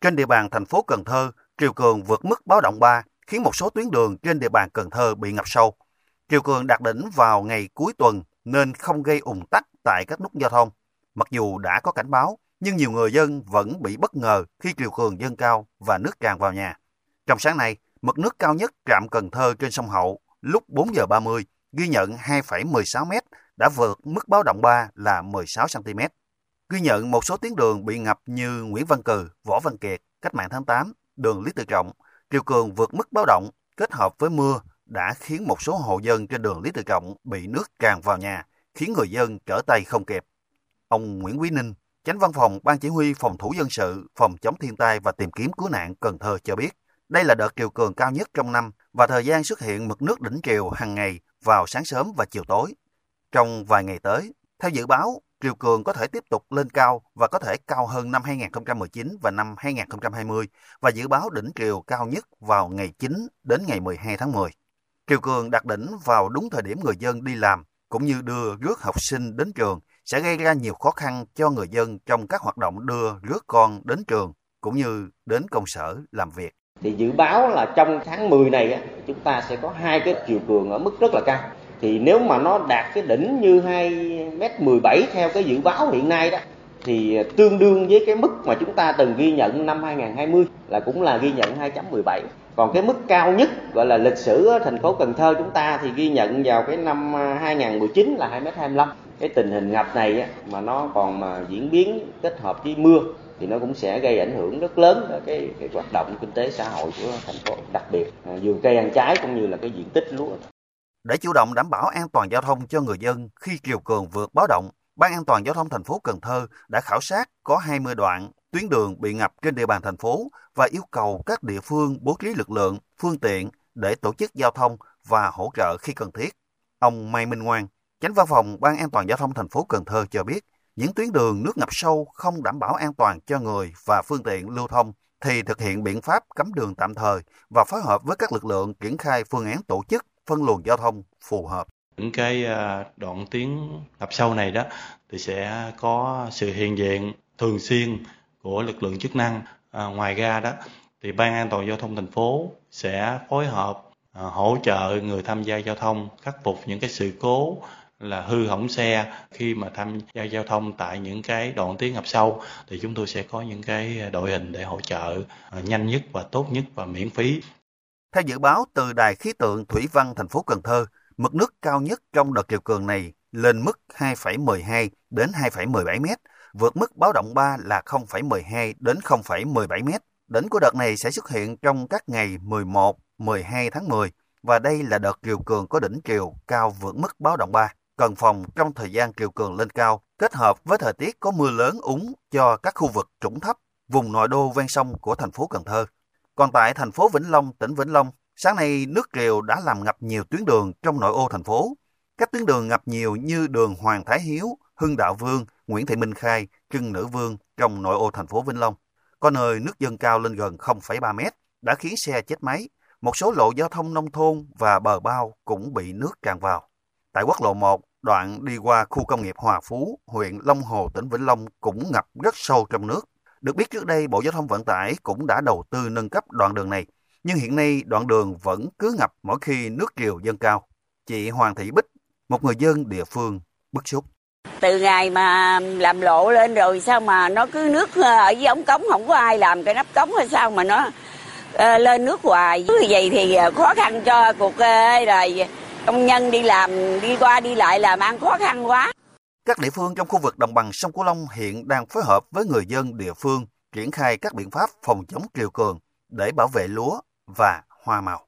Trên địa bàn thành phố Cần Thơ, triều cường vượt mức báo động 3, khiến một số tuyến đường trên địa bàn Cần Thơ bị ngập sâu. Triều cường đạt đỉnh vào ngày cuối tuần nên không gây ủng tắc tại các nút giao thông. Mặc dù đã có cảnh báo, nhưng nhiều người dân vẫn bị bất ngờ khi triều cường dâng cao và nước tràn vào nhà. Trong sáng nay, mực nước cao nhất trạm Cần Thơ trên sông Hậu lúc 4 giờ 30 ghi nhận 2,16 m đã vượt mức báo động 3 là 16 cm. Ghi nhận một số tuyến đường bị ngập như Nguyễn Văn Cừ, Võ Văn Kiệt, Cách mạng tháng 8, đường Lý Tự Trọng, triều cường vượt mức báo động kết hợp với mưa đã khiến một số hộ dân trên đường Lý Tự Trọng bị nước tràn vào nhà, khiến người dân trở tay không kịp. Ông Nguyễn Quý Ninh, Chánh văn phòng Ban Chỉ huy Phòng thủ dân sự, Phòng chống thiên tai và tìm kiếm cứu nạn Cần Thơ cho biết, đây là đợt triều cường cao nhất trong năm và thời gian xuất hiện mực nước đỉnh triều hàng ngày vào sáng sớm và chiều tối. Trong vài ngày tới, theo dự báo, triều cường có thể tiếp tục lên cao và có thể cao hơn năm 2019 và năm 2020 và dự báo đỉnh triều cao nhất vào ngày 9 đến ngày 12 tháng 10. Triều cường đạt đỉnh vào đúng thời điểm người dân đi làm cũng như đưa rước học sinh đến trường sẽ gây ra nhiều khó khăn cho người dân trong các hoạt động đưa rước con đến trường cũng như đến công sở làm việc. Thì dự báo là trong tháng 10 này chúng ta sẽ có hai cái chiều cường ở mức rất là cao. Thì nếu mà nó đạt cái đỉnh như 2m17 theo cái dự báo hiện nay đó thì tương đương với cái mức mà chúng ta từng ghi nhận năm 2020 là cũng là ghi nhận 2.17 còn cái mức cao nhất gọi là lịch sử thành phố Cần Thơ chúng ta thì ghi nhận vào cái năm 2019 là 2m25 cái tình hình ngập này á, mà nó còn mà diễn biến kết hợp với mưa thì nó cũng sẽ gây ảnh hưởng rất lớn đến cái, cái hoạt động kinh tế xã hội của thành phố đặc biệt vườn cây ăn trái cũng như là cái diện tích lúa để chủ động đảm bảo an toàn giao thông cho người dân khi triều cường vượt báo động Ban an toàn giao thông thành phố Cần Thơ đã khảo sát có 20 đoạn tuyến đường bị ngập trên địa bàn thành phố và yêu cầu các địa phương bố trí lực lượng, phương tiện để tổ chức giao thông và hỗ trợ khi cần thiết. Ông Mai Minh Ngoan, Chánh văn phòng Ban an toàn giao thông thành phố Cần Thơ cho biết, những tuyến đường nước ngập sâu không đảm bảo an toàn cho người và phương tiện lưu thông thì thực hiện biện pháp cấm đường tạm thời và phối hợp với các lực lượng triển khai phương án tổ chức phân luồng giao thông phù hợp. Những cái à, đoạn tuyến ngập sâu này đó thì sẽ có sự hiện diện thường xuyên của lực lượng chức năng. À, ngoài ra đó thì ban an toàn giao thông thành phố sẽ phối hợp à, hỗ trợ người tham gia giao thông khắc phục những cái sự cố là hư hỏng xe khi mà tham gia giao thông tại những cái đoạn tuyến ngập sâu. Thì chúng tôi sẽ có những cái đội hình để hỗ trợ à, nhanh nhất và tốt nhất và miễn phí. Theo dự báo từ Đài khí tượng thủy văn thành phố Cần Thơ, Mực nước cao nhất trong đợt triều cường này lên mức 2,12 đến 2,17 mét, vượt mức báo động 3 là 0,12 đến 0,17 mét. Đỉnh của đợt này sẽ xuất hiện trong các ngày 11, 12 tháng 10 và đây là đợt triều cường có đỉnh triều cao vượt mức báo động 3. Cần phòng trong thời gian triều cường lên cao, kết hợp với thời tiết có mưa lớn úng cho các khu vực trũng thấp, vùng nội đô ven sông của thành phố Cần Thơ. Còn tại thành phố Vĩnh Long, tỉnh Vĩnh Long, Sáng nay, nước triều đã làm ngập nhiều tuyến đường trong nội ô thành phố. Các tuyến đường ngập nhiều như đường Hoàng Thái Hiếu, Hưng Đạo Vương, Nguyễn Thị Minh Khai, Trưng Nữ Vương trong nội ô thành phố Vĩnh Long. Có nơi nước dâng cao lên gần 0,3 mét, đã khiến xe chết máy. Một số lộ giao thông nông thôn và bờ bao cũng bị nước tràn vào. Tại quốc lộ 1, đoạn đi qua khu công nghiệp Hòa Phú, huyện Long Hồ, tỉnh Vĩnh Long cũng ngập rất sâu trong nước. Được biết trước đây, Bộ Giao thông Vận tải cũng đã đầu tư nâng cấp đoạn đường này nhưng hiện nay đoạn đường vẫn cứ ngập mỗi khi nước triều dâng cao. Chị Hoàng Thị Bích, một người dân địa phương, bức xúc. Từ ngày mà làm lộ lên rồi sao mà nó cứ nước ờ, ở dưới ống cống không có ai làm cái nắp cống hay sao mà nó ờ, lên nước hoài. Như vậy thì ờ, khó khăn cho cuộc đời rồi công nhân đi làm đi qua đi lại làm ăn khó khăn quá. Các địa phương trong khu vực đồng bằng sông Cửu Long hiện đang phối hợp với người dân địa phương triển khai các biện pháp phòng chống triều cường để bảo vệ lúa và hoa màu.